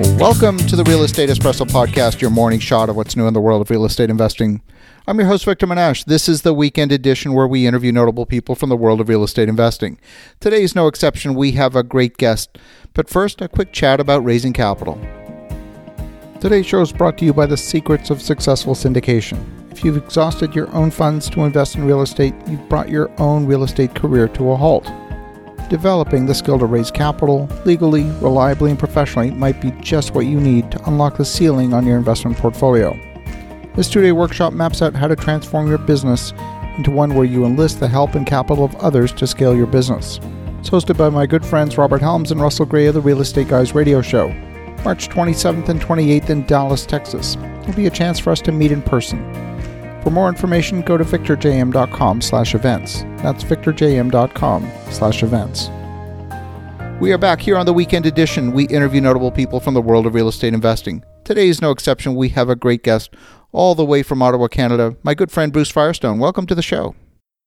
Welcome to the Real Estate Espresso Podcast, your morning shot of what's new in the world of real estate investing. I'm your host, Victor Menasce. This is the weekend edition where we interview notable people from the world of real estate investing. Today is no exception. We have a great guest. But first, a quick chat about raising capital. Today's show is brought to you by the secrets of successful syndication. If you've exhausted your own funds to invest in real estate, you've brought your own real estate career to a halt. Developing the skill to raise capital legally, reliably, and professionally might be just what you need to unlock the ceiling on your investment portfolio. This two day workshop maps out how to transform your business into one where you enlist the help and capital of others to scale your business. It's hosted by my good friends Robert Helms and Russell Gray of the Real Estate Guys radio show. March 27th and 28th in Dallas, Texas. It'll be a chance for us to meet in person. For more information, go to victorjm.com slash events. That's victorjm.com slash events. We are back here on the weekend edition. We interview notable people from the world of real estate investing. Today is no exception. We have a great guest all the way from Ottawa, Canada, my good friend Bruce Firestone. Welcome to the show.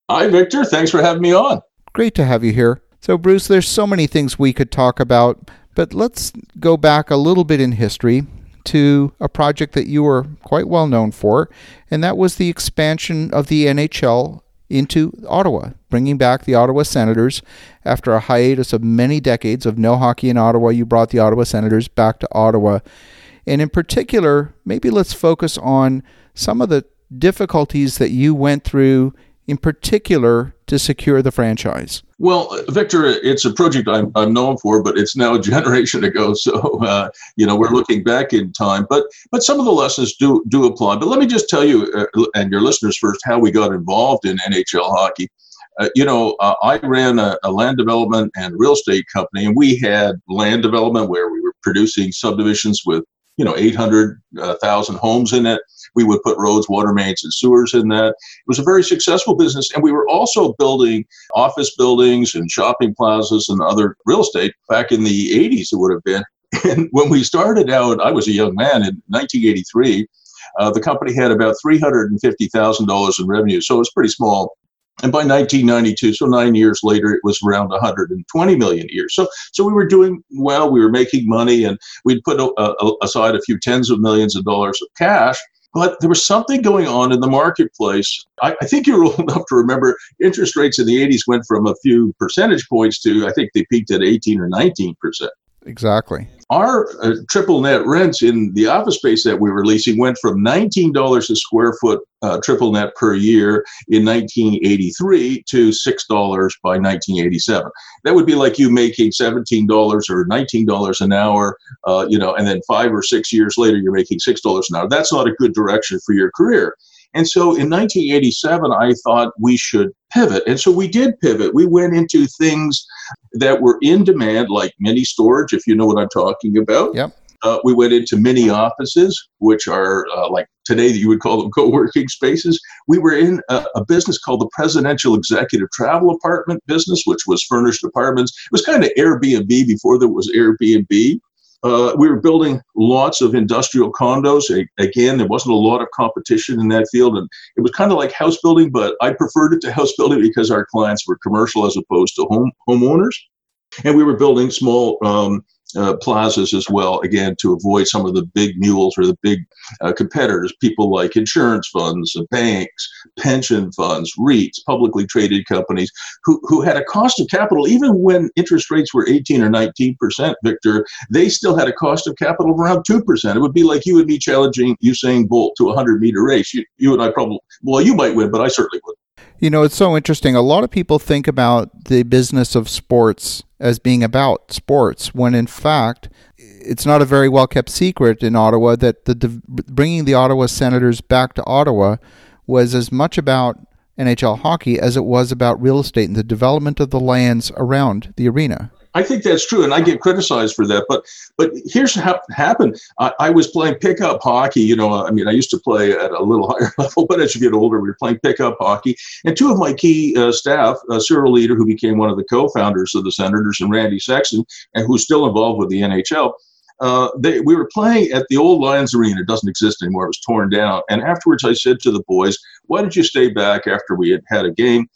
Hi, Victor. Thanks for having me on. Great to have you here. So, Bruce, there's so many things we could talk about, but let's go back a little bit in history to a project that you were quite well known for, and that was the expansion of the NHL into Ottawa, bringing back the Ottawa Senators. After a hiatus of many decades of no hockey in Ottawa, you brought the Ottawa Senators back to Ottawa. And in particular, maybe let's focus on some of the difficulties that you went through in particular to secure the franchise? Well, Victor, it's a project I'm, I'm known for, but it's now a generation ago. So, uh, you know, we're looking back in time. But but some of the lessons do do apply. But let me just tell you uh, and your listeners first how we got involved in NHL hockey. Uh, you know, uh, I ran a, a, land development and real estate company, and we had land development where we were producing subdivisions with you know 800,000 uh, homes in it. We would put roads, water mains, and sewers in that. It was a very successful business, and we were also building office buildings and shopping plazas and other real estate back in the 80s. It would have been. And when we started out, I was a young man in 1983. Uh, the company had about $350,000 in revenue, so it was pretty small and by 1992, so nine years later, it was around 120 million a year. So, so we were doing well. We were making money, and we'd put a, a, aside a few tens of millions of dollars of cash. But there was something going on in the marketplace. I, I think you're old enough to remember interest rates in the 80s went from a few percentage points to I think they peaked at 18 or 19 percent. Exactly. Our uh, triple net rents in the office space that we were leasing went from $19 a square foot uh, triple net per year in 1983 to $6 by 1987. That would be like you making $17 or $19 an hour, uh, you know, and then five or six years later, you're making $6 an hour. That's not a good direction for your career. And so in 1987, I thought we should pivot. And so we did pivot. We went into things that were in demand, like mini storage, if you know what I'm talking about. Yep. Uh, we went into mini offices, which are uh, like today you would call them co-working spaces. We were in a, a, business called the Presidential Executive Travel Apartment business, which was furnished apartments. It was kind of Airbnb before there was Airbnb. Uh, we were building lots of industrial condos. again, there wasn't a lot of competition in that field, and it was kind of like house building, but I preferred it to house building because our clients were commercial as opposed to home homeowners. And we were building small um, uh, plazas as well, again, to avoid some of the big mules or the big uh, competitors, people like insurance funds, banks, pension funds, REITs, publicly traded companies, who, who had a cost of capital, even when interest rates were 18 or 19 percent, Victor, they still had a cost of capital of around 2 percent. It would be like you would be challenging Usain Bolt to a 100 meter race. You, you and I probably, well, you might win, but I certainly would. You know, it's so interesting. A lot of people think about the business of sports as being about sports, when in fact, it's not a very well kept secret in Ottawa that the the bringing the Ottawa Senators back to Ottawa was as much about NHL hockey as it was about real estate and the development of the lands around the arena. I think that's true, and I get criticized for that. But but here's what happened. I, I, was playing pickup hockey. You know, I mean, I used to play at a little higher level, but as you get older, we were playing pickup hockey. And two of my key uh, staff, uh, Cyril Leeder, who became one of the co-founders of the Senators, and Randy Sexton, and who's still involved with the NHL. Uh, they, we were playing at the old Lions Arena. It doesn't exist anymore. It was torn down. And afterwards, I said to the boys, "Why did you stay back after we had had a game?"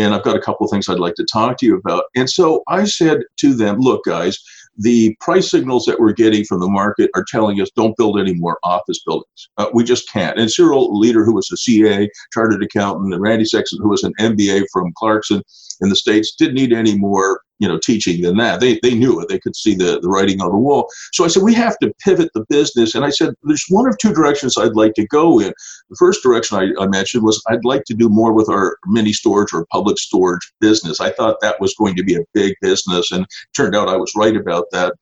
And I've got a couple of things I'd like to talk to you about. And so I said to them, look, guys, the price signals that we're getting from the market are telling us don't build any more office buildings. Uh, we just can't. And Cyril Leeder, who was a CA, chartered accountant, and Randy Sexton, who was an MBA from Clarkson in the States, didn't need any more you know teaching than that. They, they knew it. They could see the, the writing on the wall. So i said we have to pivot the business. And i said there's one of two directions i'd like to go in. The first direction I, I mentioned was i'd like to do more with our mini storage or public storage business. I thought that was going to be a big business and turned out i was right about that.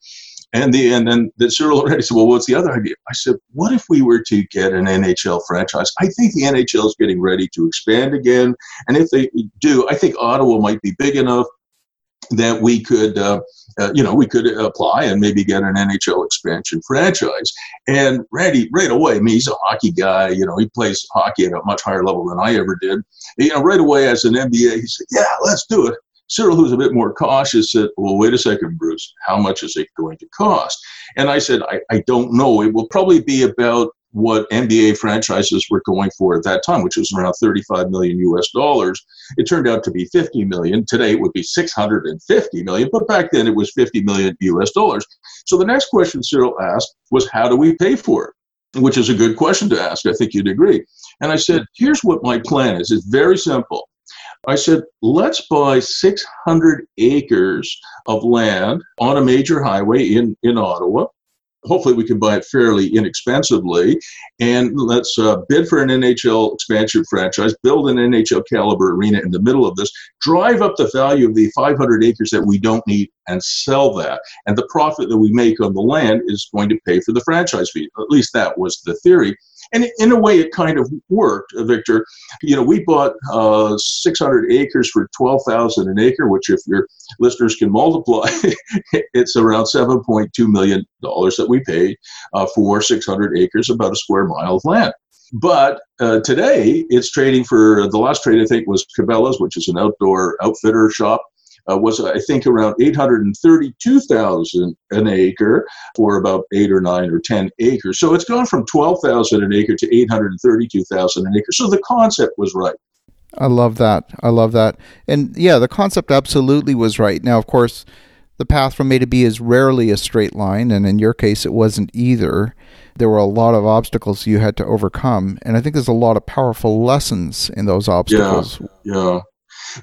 And the and then the Cyril already said, well, what's the other idea? I said, what if we were to get an NHL franchise? I think the NHL is getting ready to expand again, and if they do, I think Ottawa might be big enough that we could, uh, uh, you know, we could apply and maybe get an NHL expansion franchise. And Randy, right away, I mean, he's a hockey guy. You know, he plays hockey at a much higher level than I ever did. You know, right away as an MBA, he said, "Yeah, let's do it." Cyril, who's a bit more cautious, said, Well, wait a second, Bruce, how much is it going to cost? And I said, I, I don't know. It will probably be about what NBA franchises were going for at that time, which was around 35 million US dollars. It turned out to be 50 million. Today it would be 650 million, but back then it was 50 million US dollars. So the next question Cyril asked was, How do we pay for it? Which is a good question to ask. I think you'd agree. And I said, Here's what my plan is it's very simple. I said, let's buy 600 acres of land on a major highway in, in Ottawa. Hopefully, we can buy it fairly inexpensively. And let's uh, bid for an NHL expansion franchise, build an NHL caliber arena in the middle of this, drive up the value of the 500 acres that we don't need, and sell that. And the profit that we make on the land is going to pay for the franchise fee. At least that was the theory. And in a way, it kind of worked, uh, Victor. You know, we bought uh, 600 acres for 12,000 an acre, which, if your listeners can multiply, it's around 7.2 million dollars that we paid uh, for 600 acres, about a square mile of land. But uh, today, it's trading for the last trade I think was Cabela's, which is an outdoor outfitter shop uh, was I think around 832,000 an acre for about eight or nine or 10 acres. So it's gone from 12,000 an acre to 832,000 an acre. So the concept was right. I love that. I love that. And yeah, the concept absolutely was right. Now, of course, the path from A to B is rarely a straight line, and in your case, it wasn't either. There were a lot of obstacles you had to overcome, and I think there's a lot of powerful lessons in those obstacles. Yeah, yeah.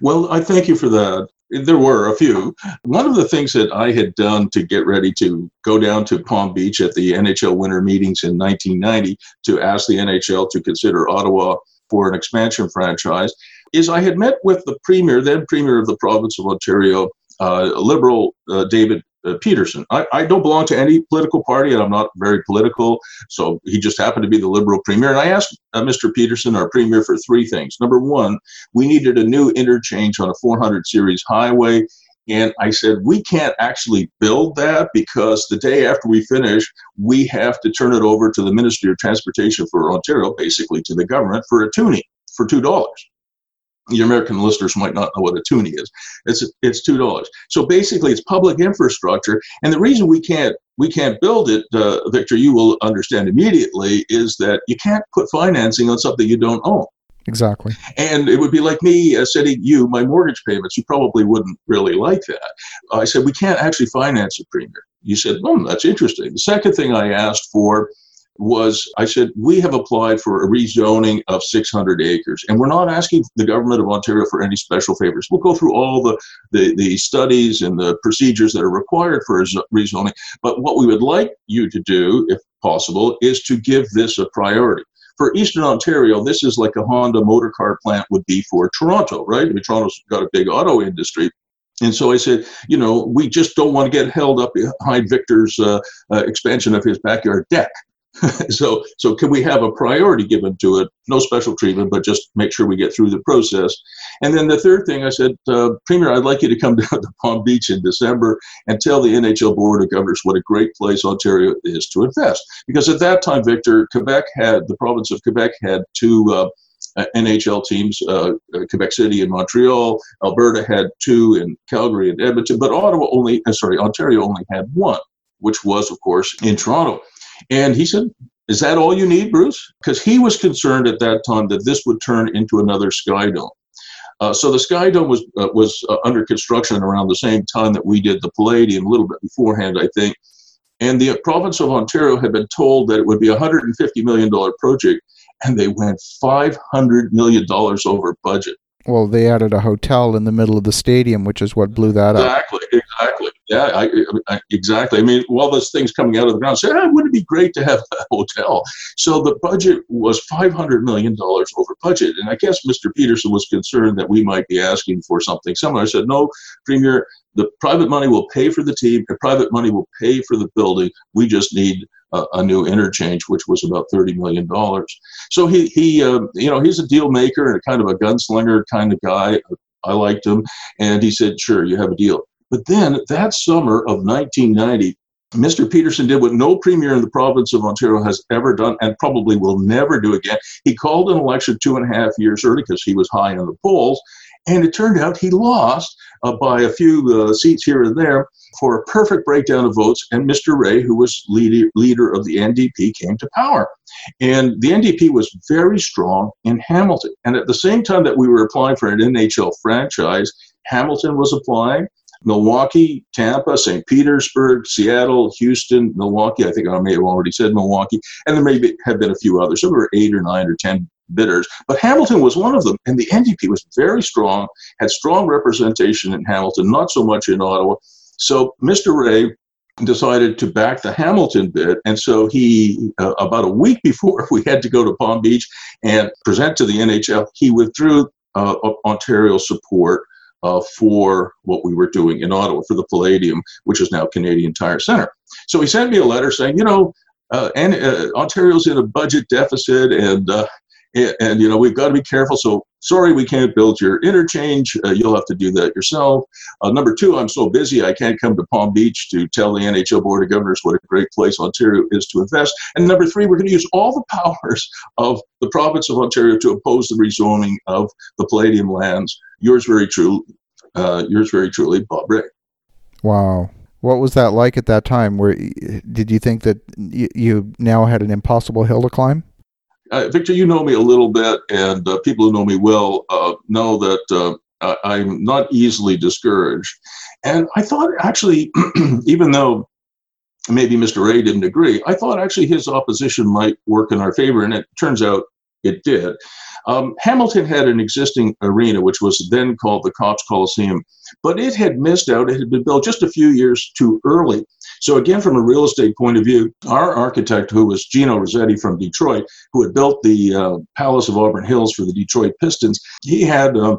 Well, I thank you for that. There were a few. One of the things that I had done to get ready to go down to Palm Beach at the NHL winter meetings in 1990 to ask the NHL to consider Ottawa for an expansion franchise is I had met with the premier, then premier of the province of Ontario, uh, Liberal uh, David uh, Peterson. I, I, don't belong to any political party, and I'm not very political. So he just happened to be the Liberal premier. And I asked uh, Mr. Peterson, our premier, for three things. Number one, we needed a new interchange on a 400 series highway. And I said, we can't actually build that because the day after we finish, we have to turn it over to the Ministry of Transportation for Ontario, basically to the government, for a toonie for $2 your American listeners might not know what a toonie is. It's it's two dollars. So basically, it's public infrastructure, and the reason we can't we can't build it, uh, Victor, you will understand immediately, is that you can't put financing on something you don't own. Exactly. And it would be like me uh, sending you my mortgage payments. You probably wouldn't really like that. I said we can't actually finance a premier. You said, "Hmm, that's interesting." The second thing I asked for was I said, we have applied for a rezoning of 600 acres, and we're not asking the government of Ontario for any special favors. We'll go through all the, the, the studies and the procedures that are required for rezoning, but what we would like you to do, if possible, is to give this a priority. For Eastern Ontario, this is like a Honda motor car plant would be for Toronto, right? I mean, Toronto's got a big auto industry. And so I said, you know, we just don't want to get held up behind Victor's uh, uh, expansion of his backyard deck. so, so can we have a priority given to it? No special treatment, but just make sure we get through the process. And then the third thing, I said, uh, Premier, I'd like you to come down to Palm Beach in December and tell the NHL Board of Governors what a great place Ontario is to invest. Because at that time, Victor, Quebec had the province of Quebec had two. Uh, NHL teams, uh, Quebec City and Montreal. Alberta had two in Calgary and Edmonton, but Ottawa only, uh, sorry, Ontario only had one, which was, of course, in Toronto. And he said, Is that all you need, Bruce? Because he was concerned at that time that this would turn into another Sky Dome. Uh, so the Sky Dome was uh, was uh, under construction around the same time that we did the Palladium, a little bit beforehand, I think. And the province of Ontario had been told that it would be a $150 million project, and they went $500 million over budget. Well, they added a hotel in the middle of the stadium, which is what blew that exactly, up. Exactly, exactly. Yeah, I, I, exactly. I mean, while this thing's coming out of the ground, say, ah, wouldn't it be great to have a hotel? So the budget was $500 million over budget. And I guess Mr. Peterson was concerned that we might be asking for something similar. I said, no, Premier, the private money will pay for the team, the private money will pay for the building. We just need a, a new interchange, which was about $30 million. So he, he uh, you know, he's a deal maker and kind of a gunslinger kind of guy. I liked him. And he said, sure, you have a deal. But then that summer of 1990, Mr. Peterson did what no premier in the province of Ontario has ever done and probably will never do again. He called an election two and a half years early because he was high in the polls. And it turned out he lost uh, by a few uh, seats here and there for a perfect breakdown of votes. And Mr. Rae, who was leader, leader of the NDP, came to power. And the NDP was very strong in Hamilton. And at the same time that we were applying for an NHL franchise, Hamilton was applying. Milwaukee, Tampa, St. Petersburg, Seattle, Houston, Milwaukee. I think I may have already said Milwaukee, and there may be, have been a few others. So there were eight or nine or ten bidders, but Hamilton was one of them, and the NDP was very strong, had strong representation in Hamilton, not so much in Ottawa. So Mr. Rae decided to back the Hamilton bid. And so he, uh, about a week before we had to go to Palm Beach and present to the NHL, he withdrew uh, Ontario support uh, for what we were doing in Ottawa for the Palladium, which is now Canadian Tire Center. So he sent me a letter saying, you know, uh, and uh, Ontario's in a budget deficit, and uh, and you know we've got to be careful. So sorry, we can't build your interchange. Uh, you'll have to do that yourself. Uh, number two, I'm so busy I can't come to Palm Beach to tell the NHL Board of Governors what a great place Ontario is to invest. And number three, we're going to use all the powers of the province of Ontario to oppose the rezoning of the Palladium lands. Yours very true, uh, yours very truly, Bob Rae. Wow. What was that like at that time? Where did you think that you now had an impossible hill to climb? Uh, Victor, you know me a little bit, and uh, people who know me well uh, know that uh, I'm not easily discouraged. And I thought actually, even though maybe Mr. Rae didn't agree, I thought actually his opposition might work in our favor, and it turns out it did. Um, Hamilton had an existing arena, which was then called the Copps Coliseum, but it had missed out. It had been built just a few years too early. So, again, from a real estate point of view, our architect, who was Gino Rossetti from Detroit, who had built the uh, Palace of Auburn Hills for the Detroit Pistons, he had uh,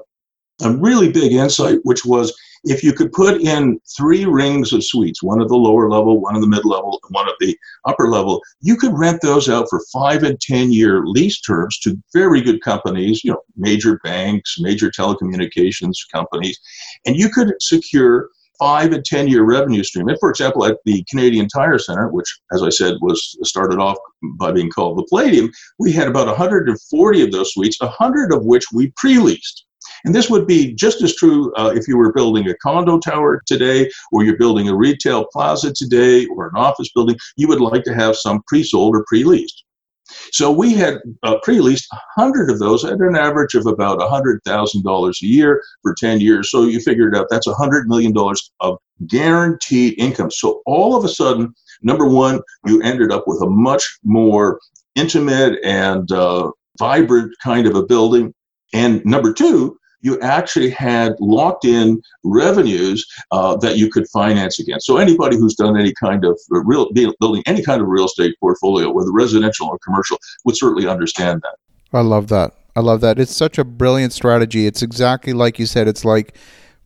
a really big insight, which was if you could put in three rings of suites, one at the lower level, one at the mid level, and one at the upper level, you could rent those out for five and 10 year lease terms to very good companies, you know, major banks, major telecommunications companies, and you could secure five and 10 year revenue stream. And for example, at the Canadian Tire Center, which, as I said, was started off by being called the Palladium, we had about 140 of those suites, 100 of which we pre leased. And this would be just as true uh, if you were building a condo tower today, or you're building a retail plaza today, or an office building. You would like to have some pre sold or pre leased. So we had uh, pre-leased 100 of those at an average of about $100,000 a year for 10 years. So you figured out that's $100 million of guaranteed income. So all of a sudden, number one, you ended up with a much more intimate and uh, vibrant kind of a building. And number two, you actually had locked in revenues uh, that you could finance against. So anybody who's done any kind of real building any kind of real estate portfolio, whether residential or commercial, would certainly understand that. I love that. I love that. It's such a brilliant strategy. It's exactly like you said. It's like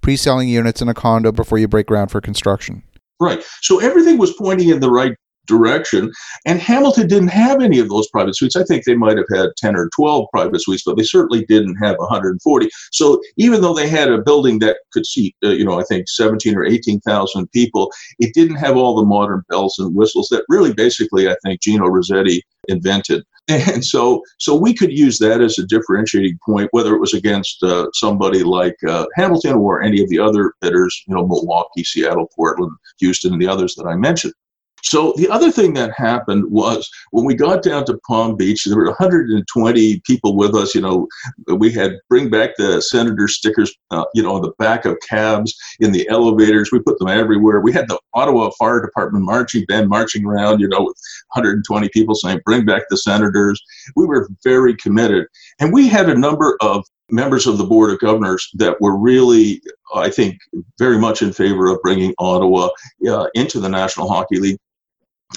pre-selling units in a condo before you break ground for construction. Right. So everything was pointing in the right direction. And Hamilton didn't have any of those private suites. I think they might have had 10 or 12 private suites, but they certainly didn't have 140. So even though they had a building that could seat, uh, you know, I think 17 or 18,000 people, it didn't have all the modern bells and whistles that really basically, I think, Gino Rossetti invented. And so, so we could use that as a differentiating point, whether it was against uh, somebody like uh, Hamilton or any of the other bidders, you know, Milwaukee, Seattle, Portland, Houston, and the others that I mentioned. So the other thing that happened was when we got down to Palm Beach, there were 120 people with us. You know, we had bring back the senator stickers, uh, you know, on the back of cabs, in the elevators. We put them everywhere. We had the Ottawa Fire Department marching band marching around, you know, with 120 people saying, "Bring back the senators." We were very committed, and we had a number of members of the board of governors that were really, I think, very much in favor of bringing Ottawa uh, into the National Hockey League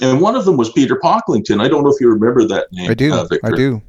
and one of them was Peter Pocklington. I don't know if you remember that name. I do. Uh, I do.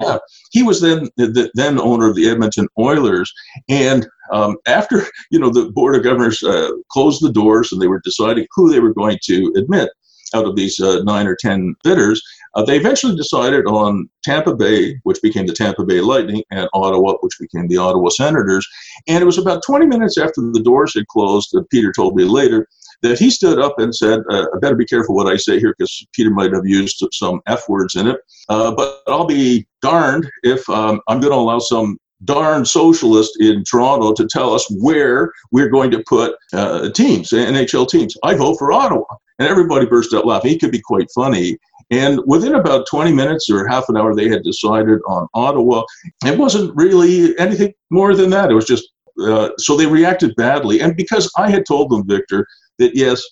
Yeah, he was then the then owner of the Edmonton Oilers, and um, after you know the board of governors uh, closed the doors and they were deciding who they were going to admit out of these uh, nine or ten bidders, uh, they eventually decided on Tampa Bay, which became the Tampa Bay Lightning, and Ottawa, which became the Ottawa Senators. And it was about 20 minutes after the doors had closed, that Peter told me later, that he stood up and said, uh, I better be careful what I say here because Peter might have used some F words in it. Uh, but I'll be darned if um, I'm going to allow some darn socialist in Toronto to tell us where we're going to put uh, teams, NHL teams. I vote for Ottawa. And everybody burst out laughing. He could be quite funny. And within about 20 minutes or half an hour, they had decided on Ottawa. It wasn't really anything more than that. It was just uh, so they reacted badly. And because I had told them, Victor, that yes,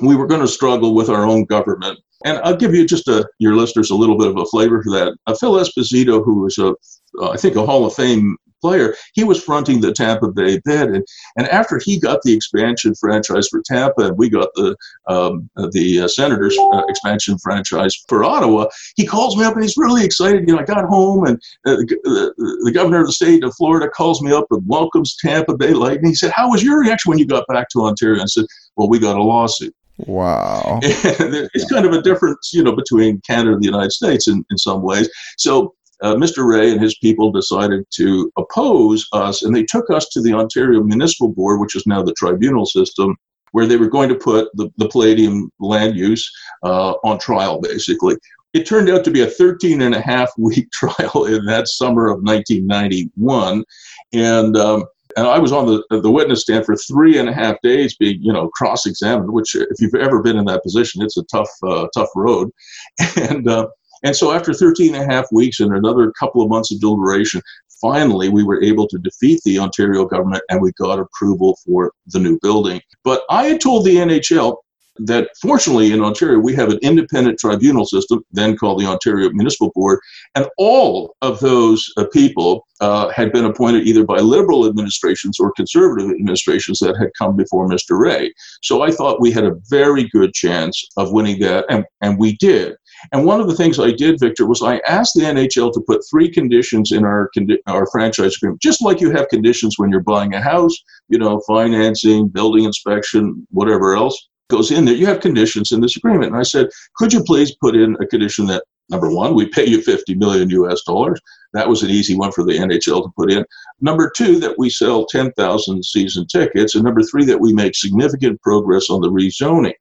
we were going to struggle with our own government. And I'll give you just a, your listeners a little bit of a flavor for that. Uh, Phil Esposito, who was a, uh, I think a Hall of Fame player, he was fronting the Tampa Bay bid, and, and after he got the expansion franchise for Tampa, and we got the um, the uh, Senators uh, expansion franchise for Ottawa, he calls me up and he's really excited. You know, I got home, and uh, the, the, governor of the state of Florida calls me up and welcomes Tampa Bay Lightning. He said, "How was your reaction when you got back to Ontario?" I said, "Well, we got a lawsuit." Wow. it's kind of a difference, you know, between Canada and the United States in, in some ways. So uh, Mr. Rae and his people decided to oppose us, and they took us to the Ontario Municipal Board, which is now the tribunal system, where they were going to put the, the palladium land use uh, on trial, basically. It turned out to be a 13 and a half week trial in that summer of 1991. And um, and I was on the the witness stand for three and a half days, being you know cross examined. Which, if you've ever been in that position, it's a tough uh, tough road. And uh, and so after 13 and a half weeks and another couple of months of deliberation, finally we were able to defeat the Ontario government and we got approval for the new building. But I had told the NHL that fortunately in Ontario we have an independent tribunal system, then called the Ontario Municipal Board, and all of those uh, people uh, had been appointed either by liberal administrations or conservative administrations that had come before Mr. Rae. So I thought we had a very good chance of winning that, and, and we did. And one of the things I did, Victor, was I asked the NHL to put three conditions in our condi- our franchise agreement, just like you have conditions when you're buying a house, you know, financing, building inspection, whatever else goes in there. You have conditions in this agreement. And I said, could you please put in a condition that number one, we pay you 50 million US dollars. That was an easy one for the NHL to put in. Number two, that we sell 10,000 season tickets. And number three, that we make significant progress on the rezoning.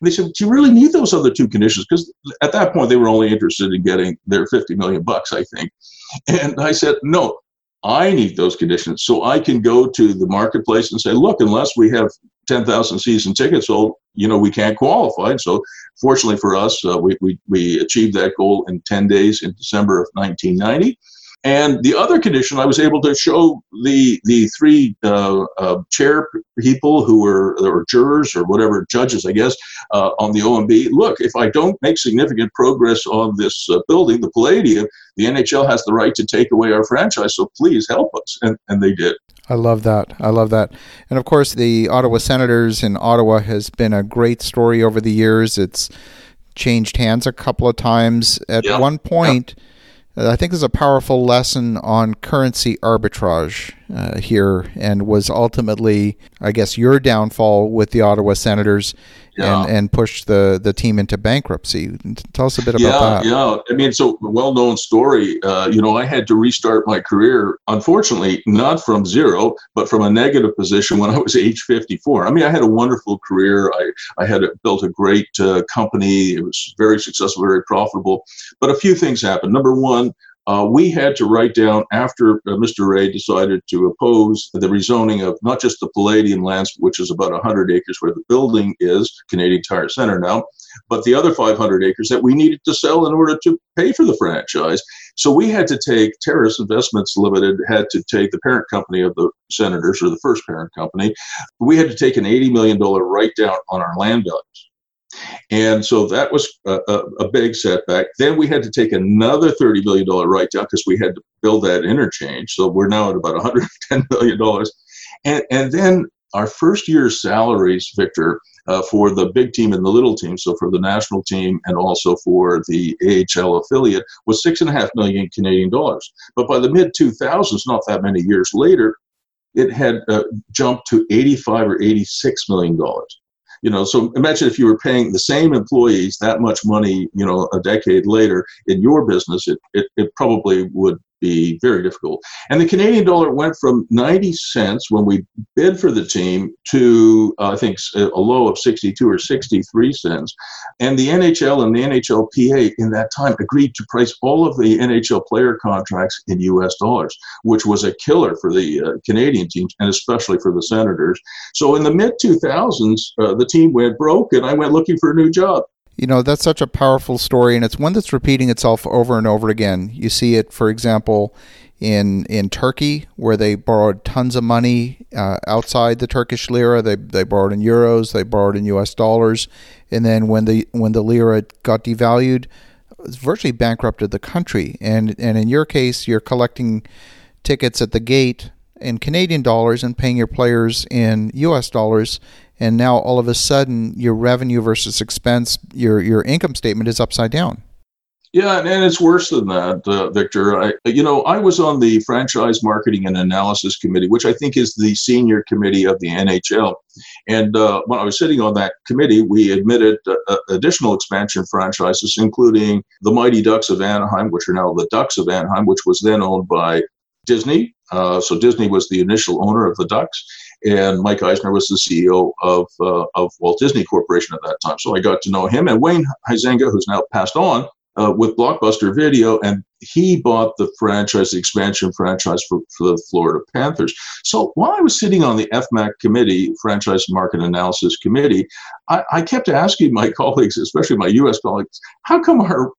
And they said, Do you really need those other two conditions? Because at that point, they were only interested in getting their 50 million bucks, I think. And I said, No, I need those conditions so I can go to the marketplace and say, look, unless we have 10,000 season tickets sold, you know, we can't qualify. So, fortunately for us, uh, we, we, we achieved that goal in 10 days in December of 1990. And the other condition, I was able to show the the three uh, uh, chair people who were or jurors or whatever judges, I guess, uh, on the OMB. Look, if I don't make significant progress on this uh, building, the Palladium, the NHL has the right to take away our franchise. So please help us, and and they did. I love that. I love that. And of course, the Ottawa Senators in Ottawa has been a great story over the years. It's changed hands a couple of times. At yeah. one point. Yeah I think there's a powerful lesson on currency arbitrage uh, here, and was ultimately, I guess, your downfall with the Ottawa Senators yeah. and, and pushed the, the team into bankruptcy. Tell us a bit about yeah, that. Yeah, I mean, it's a well known story. Uh, you know, I had to restart my career, unfortunately, not from zero, but from a negative position when I was age 54. I mean, I had a wonderful career. I, I had built a great uh, company, it was very successful, very profitable. But a few things happened. Number one, uh, we had to write down after uh, Mr. Rae decided to oppose the rezoning of not just the Palladium lands, which is about 100 acres where the building is, Canadian Tire Center now, but the other 500 acres that we needed to sell in order to pay for the franchise. So we had to take Terrace Investments Limited had to take the parent company of the Senators or the first parent company. We had to take an 80 million dollar write down on our land values. And so that was a, a, a, big setback. Then we had to take another $30 million write down because we had to build that interchange. So we're now at about $110 million. And, and then our first year's salaries, Victor, uh, for the big team and the little team, so for the national team and also for the AHL affiliate, was six and a half million Canadian dollars. But by the mid 2000s, not that many years later, it had uh, jumped to 85 or 86 million dollars you know so imagine if you were paying the same employees that much money you know a decade later in your business it, it, it probably would be very difficult. And the Canadian dollar went from 90 cents when we bid for the team to, uh, I think, a low of 62 or 63 cents. And the NHL and the NHLPA in that time agreed to price all of the NHL player contracts in US dollars, which was a killer for the uh, Canadian teams and especially for the Senators. So in the mid 2000s, uh, the team went broke and I went looking for a new job you know that's such a powerful story and it's one that's repeating itself over and over again. You see it for example in in Turkey where they borrowed tons of money uh, outside the Turkish lira. They they borrowed in euros they borrowed in US dollars and then when the when the lira got devalued it virtually bankrupted the country. And and in your case you're collecting tickets at the gate in Canadian dollars and paying your players in US dollars and now all of a sudden your revenue versus expense, your your income statement is upside down. Yeah, and it's worse than that, uh, Victor. I, you know, I was on the franchise marketing and analysis committee, which I think is the senior committee of the NHL. And uh, when I was sitting on that committee, we admitted uh, uh, additional expansion franchises, including the Mighty Ducks of Anaheim, which are now the Ducks of Anaheim, which was then owned by Disney. Uh, so Disney was the initial owner of the Ducks and Mike Eisner was the CEO of uh, of Walt Disney Corporation at that time. So I got to know him and Wayne Huizenga, who's now passed on uh, with Blockbuster Video, and he bought the franchise, the expansion franchise for, for the Florida Panthers. So while I was sitting on the FMAC committee, Franchise Market Analysis Committee, I, I kept asking my colleagues, especially my U.S. colleagues, how come our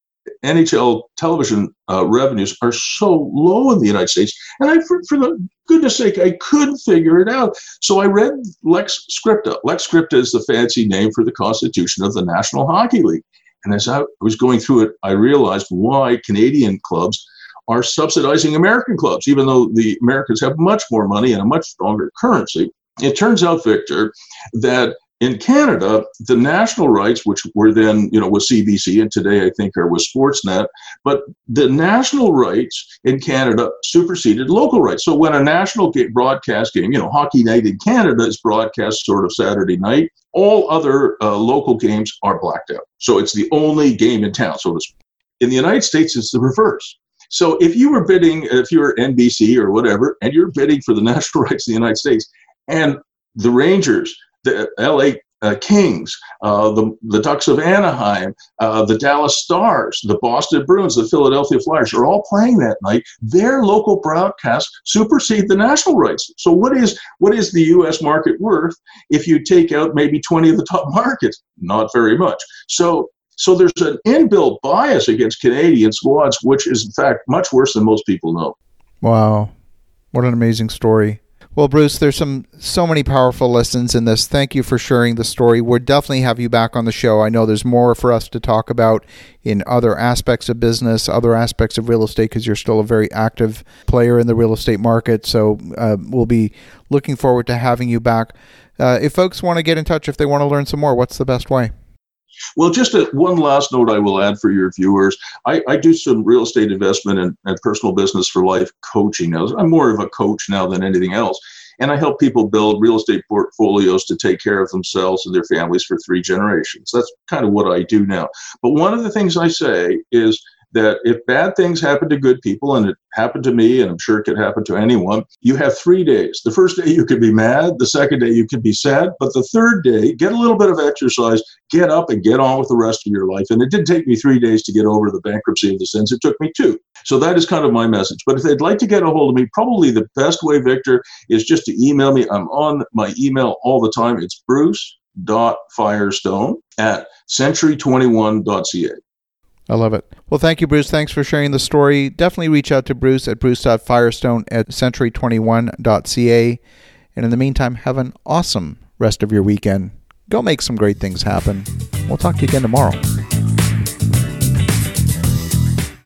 NHL television uh, revenues are so low in the United States. And I, for, for, the goodness sake, I couldn't figure it out. So I read Lex Scripta. Lex Scripta is the fancy name for the Constitution of the National Hockey League. And as I was going through it, I realized why Canadian clubs are subsidizing American clubs, even though the Americans have much more money and a much stronger currency. It turns out, Victor, that in Canada, the national rights, which were then, you know, with CBC and today I think are with Sportsnet, but the national rights in Canada superseded local rights. So when a national broadcast game, you know, Hockey Night in Canada is broadcast sort of Saturday night, all other uh, local games are blacked out. So it's the only game in town, so to speak. In the United States, it's the reverse. So if you were bidding, if you're NBC or whatever, and you're bidding for the national rights of the United States, and the Rangers the LA uh, Kings, uh, the, the Ducks of Anaheim, uh, the Dallas Stars, the Boston Bruins, the Philadelphia Flyers are all playing that night. Their local broadcasts supersede the national rights. So what is what is the U.S. market worth if you take out maybe 20 of the top markets? Not very much. So so there's an inbuilt bias against Canadian squads, which is in fact much worse than most people know. Wow, what an amazing story. Well, Bruce, there's some so many powerful lessons in this. Thank you for sharing the story. We'll definitely have you back on the show. I know there's more for us to talk about in other aspects of business, other aspects of real estate, because you're still a very active player in the real estate market. So uh, we'll be looking forward to having you back. Uh, if folks want to get in touch, if they want to learn some more, what's the best way? Well, just a, one last note I will add for your viewers. I, I do some real estate investment and, and personal business for life coaching now. I'm more of a coach now than anything else. And I help people build real estate portfolios to take care of themselves and their families for three generations. That's kind of what I do now. But one of the things I say is that if bad things happen to good people, and it happened to me, and I'm sure it could happen to anyone, you have three days. The first day you could be mad, the second day you could be sad, but the third day, get a little bit of exercise, get up and get on with the rest of your life. And it did take me three days to get over the bankruptcy of the Sens. It took me two. So that is kind of my message. But if they'd like to get a hold of me, probably the best way, Victor, is just to email me. I'm on my email all the time. It's Bruce bruce.firestone at century21.ca. I love it. Well, thank you, Bruce. Thanks for sharing the story. Definitely reach out to Bruce at bruce.firestone at century21.ca. And in the meantime, have an awesome rest of your weekend. Go make some great things happen. We'll talk to you again tomorrow.